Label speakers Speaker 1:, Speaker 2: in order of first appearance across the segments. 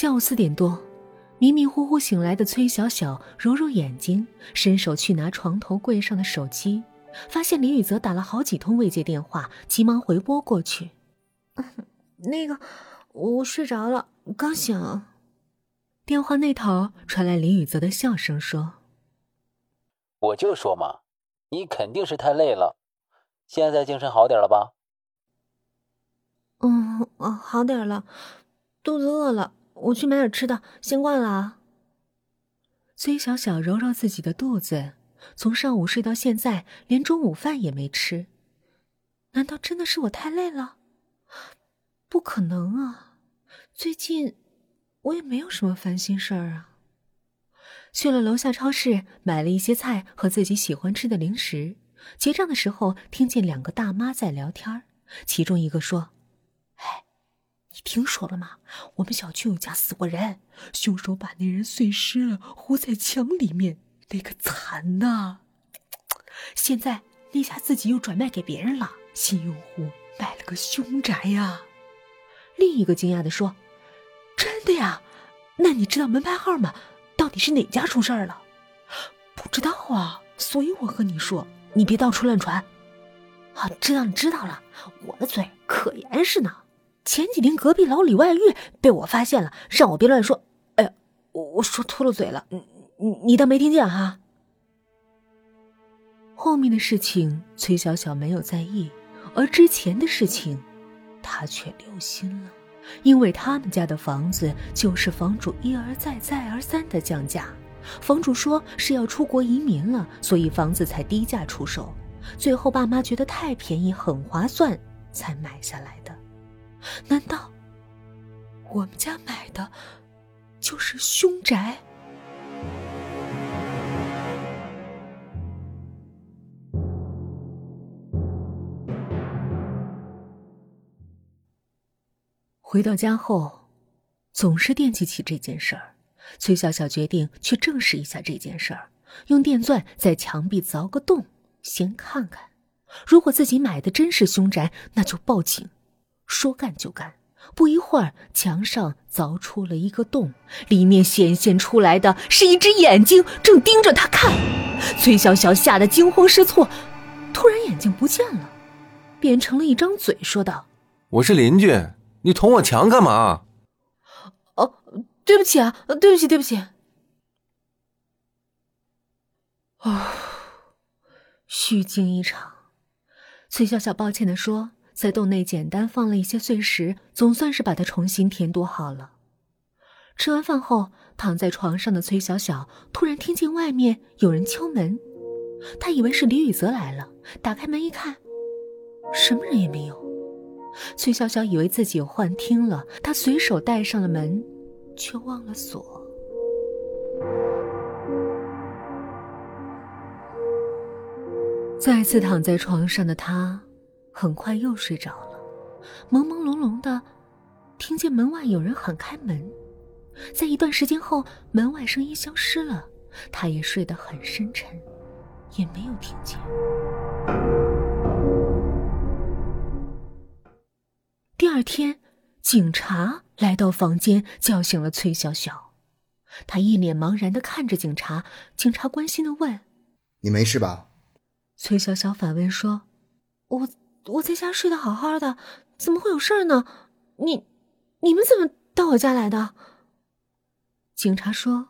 Speaker 1: 下午四点多，迷迷糊糊醒来的崔小小揉揉眼睛，伸手去拿床头柜上的手机，发现林宇泽打了好几通未接电话，急忙回拨过去：“那个，我睡着了，刚醒。”电话那头传来林宇泽的笑声，说：“
Speaker 2: 我就说嘛，你肯定是太累了，现在精神好点了吧？”“
Speaker 1: 嗯，哦，好点了，肚子饿了，我去买点吃的，先挂了啊。”崔小小揉揉自己的肚子，从上午睡到现在，连中午饭也没吃，难道真的是我太累了？不可能啊，最近……我也没有什么烦心事儿啊。去了楼下超市，买了一些菜和自己喜欢吃的零食。结账的时候，听见两个大妈在聊天其中一个说：“哎，听说了吗？我们小区有家死过人，凶手把那人碎尸了，糊在墙里面，那个惨呐！现在那家自己又转卖给别人了，新用户买了个凶宅呀。”另一个惊讶的说。真的呀？那你知道门牌号吗？到底是哪家出事儿了？不知道啊，所以我和你说，你别到处乱传。啊，知道了知道了，我的嘴可严实呢。前几天隔壁老李外遇被我发现了，让我别乱说。哎呀，我我说秃噜嘴了，你你你当没听见哈？后面的事情崔小小没有在意，而之前的事情，她却留心了。因为他们家的房子就是房主一而再再而三的降价，房主说是要出国移民了，所以房子才低价出售。最后爸妈觉得太便宜，很划算，才买下来的。难道我们家买的就是凶宅？回到家后，总是惦记起这件事儿。崔小小决定去证实一下这件事儿，用电钻在墙壁凿个洞，先看看。如果自己买的真是凶宅，那就报警。说干就干，不一会儿，墙上凿出了一个洞，里面显现出来的是一只眼睛，正盯着他看。崔小小吓得惊慌失措，突然眼睛不见了，变成了一张嘴，说道：“
Speaker 3: 我是邻居。”你捅我墙干嘛？
Speaker 1: 哦，对不起啊，对不起，对不起。啊，虚惊一场。崔小小抱歉的说：“在洞内简单放了一些碎石，总算是把它重新填堵好了。”吃完饭后，躺在床上的崔小小突然听见外面有人敲门，他以为是李雨泽来了，打开门一看，什么人也没有。崔小小以为自己有幻听了，她随手带上了门，却忘了锁。再次躺在床上的她，很快又睡着了，朦朦胧胧的，听见门外有人喊开门。在一段时间后，门外声音消失了，他也睡得很深沉，也没有听见。第二天，警察来到房间，叫醒了崔小小。他一脸茫然的看着警察，警察关心的问：“
Speaker 4: 你没事吧？”
Speaker 1: 崔小小反问说：“我我在家睡得好好的，怎么会有事儿呢？你你们怎么到我家来的？”警察说：“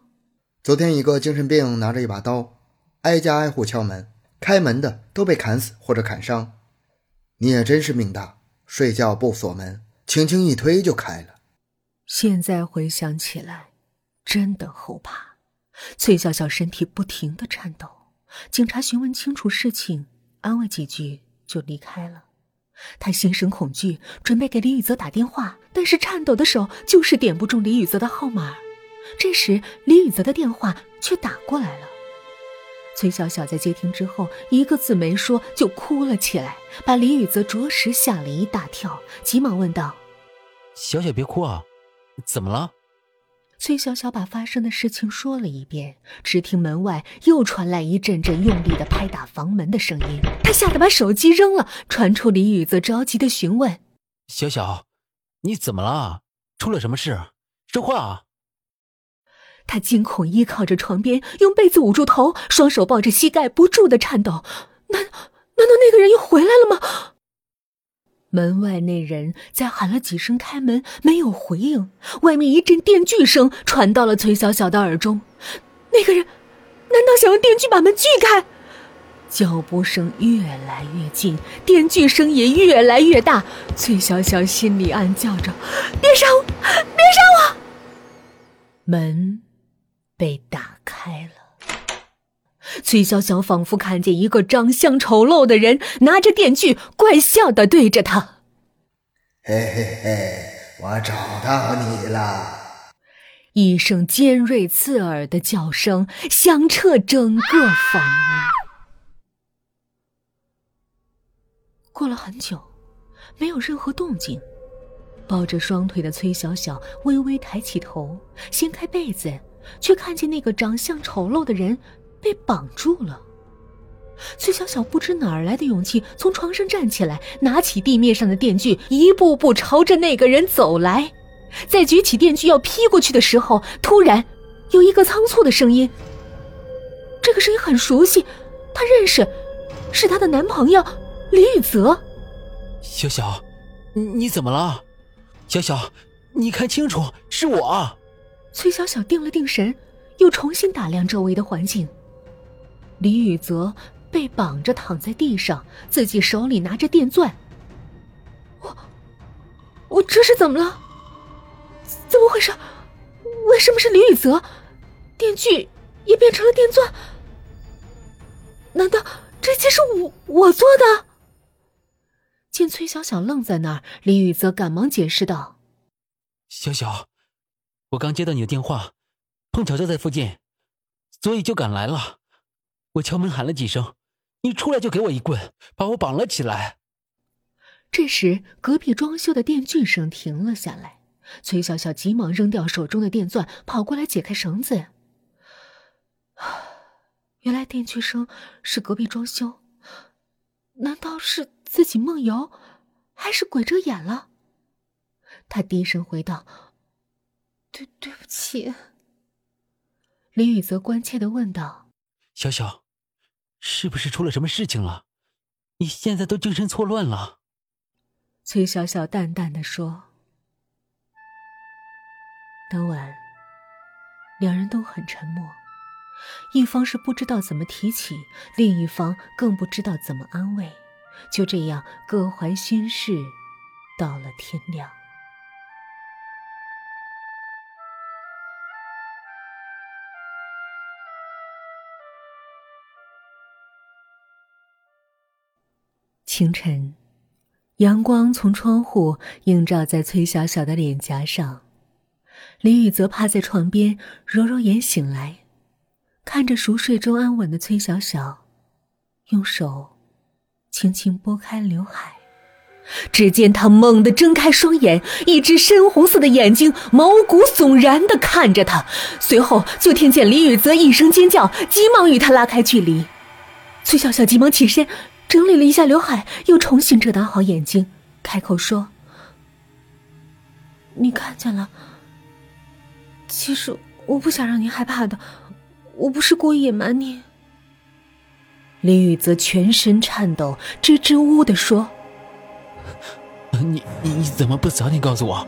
Speaker 4: 昨天一个精神病拿着一把刀，挨家挨户敲门，开门的都被砍死或者砍伤。你也真是命大。”睡觉不锁门，轻轻一推就开了。
Speaker 1: 现在回想起来，真的后怕。崔笑笑身体不停的颤抖。警察询问清楚事情，安慰几句就离开了。他心生恐惧，准备给李宇泽打电话，但是颤抖的手就是点不中李宇泽的号码。这时，李宇泽的电话却打过来了。崔小小在接听之后，一个字没说就哭了起来，把李宇泽着实吓了一大跳，急忙问道：“
Speaker 2: 小小别哭啊，怎么了？”
Speaker 1: 崔小小把发生的事情说了一遍，只听门外又传来一阵阵用力的拍打房门的声音，她吓得把手机扔了，传出李雨泽着急的询问：“
Speaker 2: 小小，你怎么了？出了什么事？说话啊！
Speaker 1: 他惊恐依靠着床边，用被子捂住头，双手抱着膝盖，不住的颤抖。难，难道那个人又回来了吗？门外那人在喊了几声“开门”，没有回应。外面一阵电锯声传到了崔小小的耳中。那个人，难道想用电锯把门锯开？脚步声越来越近，电锯声也越来越大。崔小小心里暗叫着：“别杀我，别杀我！”门。被打，崔小小仿佛看见一个长相丑陋的人拿着电锯，怪笑的对着他：“
Speaker 4: 嘿嘿嘿，我找到你了！”
Speaker 1: 一声尖锐刺耳的叫声响彻整个房屋。过了很久，没有任何动静。抱着双腿的崔小小微微抬起头，掀开被子。却看见那个长相丑陋的人被绑住了。崔小小不知哪儿来的勇气，从床上站起来，拿起地面上的电锯，一步步朝着那个人走来。在举起电锯要劈过去的时候，突然有一个仓促的声音。这个声音很熟悉，他认识，是她的男朋友李宇泽。
Speaker 2: 小小，你怎么了？小小，你看清楚，是我。
Speaker 1: 崔小小定了定神，又重新打量周围的环境。李宇泽被绑着躺在地上，自己手里拿着电钻。我，我这是怎么了？怎么回事？为什么是李宇泽？电锯也变成了电钻？难道这些是我我做的？见崔小小愣在那儿，李宇泽赶忙解释道：“
Speaker 2: 小小。”我刚接到你的电话，碰巧就在附近，所以就赶来了。我敲门喊了几声，你出来就给我一棍，把我绑了起来。
Speaker 1: 这时，隔壁装修的电锯声停了下来。崔小小急忙扔掉手中的电钻，跑过来解开绳子。原来电锯声是隔壁装修，难道是自己梦游，还是鬼遮眼了？他低声回道。对，对不起。林雨泽关切的问道：“
Speaker 2: 小小，是不是出了什么事情了？你现在都精神错乱了。”
Speaker 1: 崔小小淡淡的说：“当晚，两人都很沉默，一方是不知道怎么提起，另一方更不知道怎么安慰，就这样各怀心事，到了天亮。”清晨，阳光从窗户映照在崔小小的脸颊上。李雨泽趴在床边，揉揉眼醒来，看着熟睡中安稳的崔小小，用手轻轻拨开刘海。只见他猛地睁开双眼，一只深红色的眼睛毛骨悚然的看着他。随后就听见李雨泽一声尖叫，急忙与他拉开距离。崔小小急忙起身。整理了一下刘海，又重新遮挡好眼睛，开口说：“你看见了。其实我不想让您害怕的，我不是故意隐瞒你。”林雨泽全身颤抖，支支吾吾的说：“
Speaker 2: 你你怎么不早点告诉我？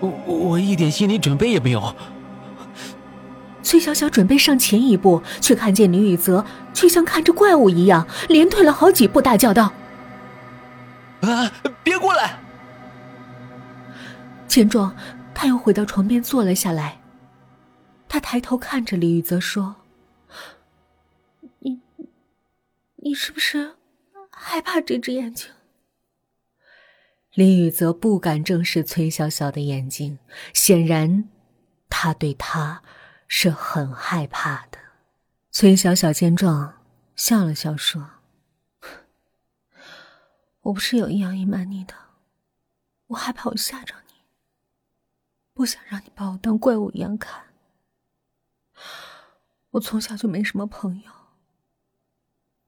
Speaker 2: 我我一点心理准备也没有。”
Speaker 1: 崔小小准备上前一步，却看见李雨泽，却像看着怪物一样，连退了好几步，大叫道：“
Speaker 2: 啊，别过来！”
Speaker 1: 见状，他又回到床边坐了下来。他抬头看着李雨泽说：“你，你是不是害怕这只眼睛？”李雨泽不敢正视崔小小的眼睛，显然，他对他。是很害怕的。崔小小见状，笑了笑说：“我不是有意要隐瞒你的，我害怕我吓着你，不想让你把我当怪物一样看。我从小就没什么朋友，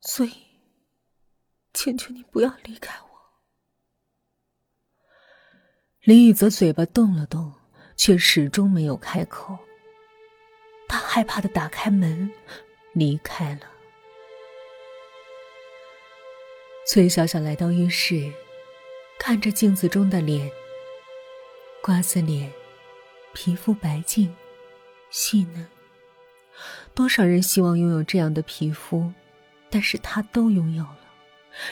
Speaker 1: 所以，请求你不要离开我。”林雨泽嘴巴动了动。却始终没有开口。他害怕的打开门，离开了。崔小小来到浴室，看着镜子中的脸，瓜子脸，皮肤白净、细嫩。多少人希望拥有这样的皮肤，但是他都拥有了。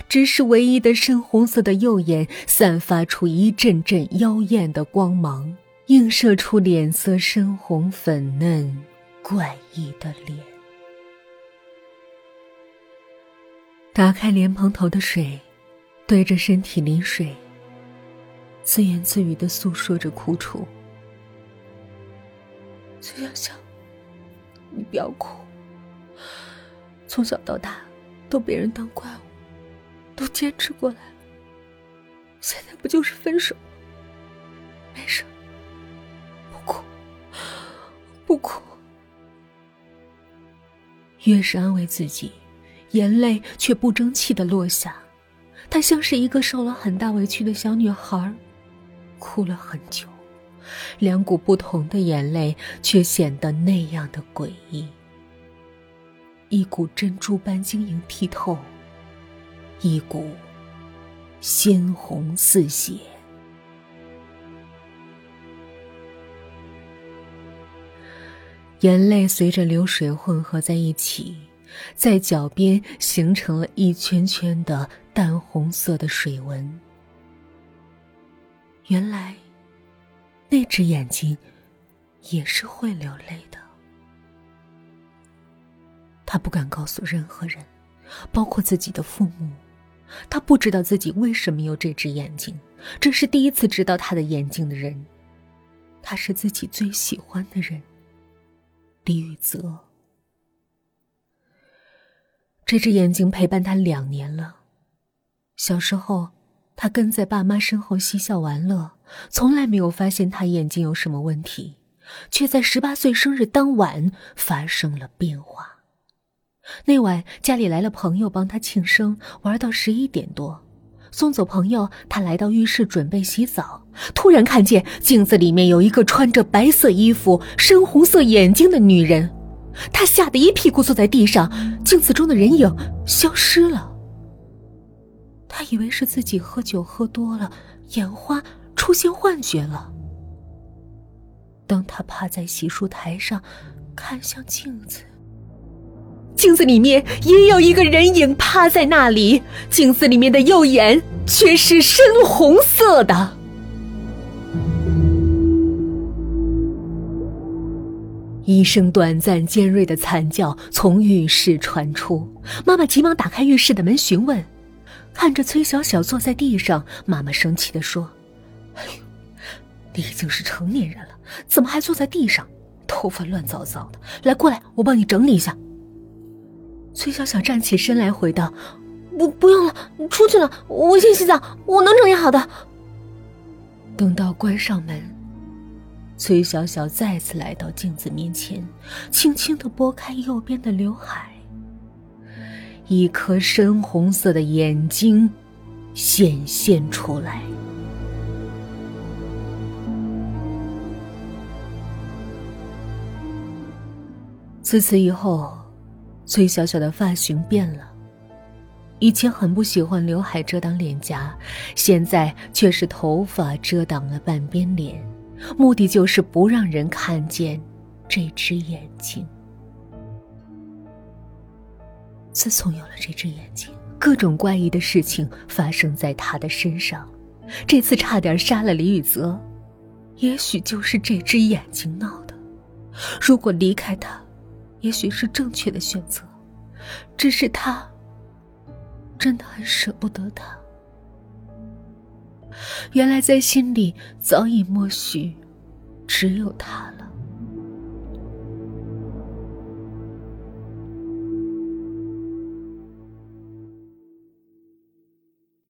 Speaker 1: 只是唯一的深红色的右眼散发出一阵阵妖艳的光芒，映射出脸色深红粉嫩、怪异的脸。打开莲蓬头的水，对着身体淋水，自言自语的诉说着苦楚。崔小小，你不要哭。从小到大，都被人当怪物。都坚持过来了，现在不就是分手？没事，不哭，不哭。越是安慰自己，眼泪却不争气的落下。她像是一个受了很大委屈的小女孩，哭了很久，两股不同的眼泪却显得那样的诡异。一股珍珠般晶莹剔透。一股鲜红似血，眼泪随着流水混合在一起，在脚边形成了一圈圈的淡红色的水纹。原来，那只眼睛也是会流泪的。他不敢告诉任何人，包括自己的父母。他不知道自己为什么有这只眼睛，这是第一次知道他的眼睛的人，他是自己最喜欢的人，李雨泽。这只眼睛陪伴他两年了，小时候他跟在爸妈身后嬉笑玩乐，从来没有发现他眼睛有什么问题，却在十八岁生日当晚发生了变化。那晚家里来了朋友帮他庆生，玩到十一点多，送走朋友，他来到浴室准备洗澡，突然看见镜子里面有一个穿着白色衣服、深红色眼睛的女人，他吓得一屁股坐在地上，镜子中的人影消失了。他以为是自己喝酒喝多了，眼花出现幻觉了。当他趴在洗漱台上，看向镜子。镜子里面也有一个人影趴在那里，镜子里面的右眼却是深红色的。一声短暂尖锐的惨叫从浴室传出，妈妈急忙打开浴室的门询问，看着崔小小坐在地上，妈妈生气的说：“哎呦，你已经是成年人了，怎么还坐在地上？头发乱糟糟的，来过来，我帮你整理一下。”崔小小站起身来，回道：“不，不用了，出去了。我先洗澡，我能整理好的。”等到关上门，崔小小再次来到镜子面前，轻轻的拨开右边的刘海，一颗深红色的眼睛显现出来。自此以后。崔小小的发型变了，以前很不喜欢刘海遮挡脸颊，现在却是头发遮挡了半边脸，目的就是不让人看见这只眼睛。自从有了这只眼睛，各种怪异的事情发生在他的身上，这次差点杀了李雨泽，也许就是这只眼睛闹的。如果离开他。也许是正确的选择，只是他真的很舍不得他。原来在心里早已默许，只有他了。